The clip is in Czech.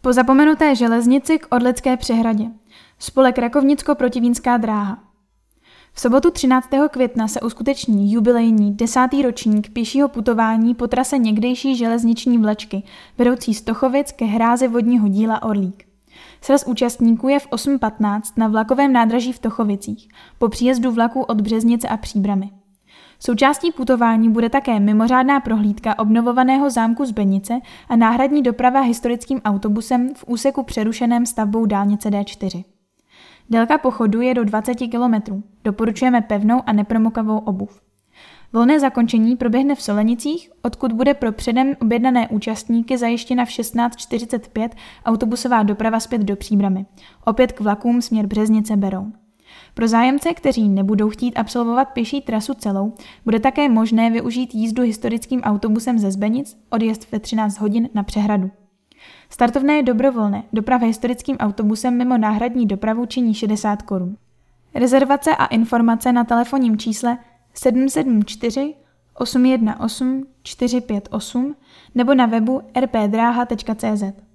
Po zapomenuté železnici k Orlické přehradě. Spolek Rakovnicko-Protivínská dráha. V sobotu 13. května se uskuteční jubilejní desátý ročník pěšího putování po trase někdejší železniční vlečky, vedoucí z Tochovic ke hrázi vodního díla Orlík. Sraz účastníků je v 8.15 na vlakovém nádraží v Tochovicích, po příjezdu vlaku od Březnice a Příbramy. Součástí putování bude také mimořádná prohlídka obnovovaného zámku z Benice a náhradní doprava historickým autobusem v úseku přerušeném stavbou dálnice D4. Délka pochodu je do 20 km. Doporučujeme pevnou a nepromokavou obuv. Volné zakončení proběhne v Solenicích, odkud bude pro předem objednané účastníky zajištěna v 16.45 autobusová doprava zpět do Příbramy. Opět k vlakům směr Březnice berou. Pro zájemce, kteří nebudou chtít absolvovat pěší trasu celou, bude také možné využít jízdu historickým autobusem ze Zbenic, odjezd ve 13 hodin na přehradu. Startovné je dobrovolné, doprava historickým autobusem mimo náhradní dopravu činí 60 korun. Rezervace a informace na telefonním čísle 774 818 458 nebo na webu rpdráha.cz.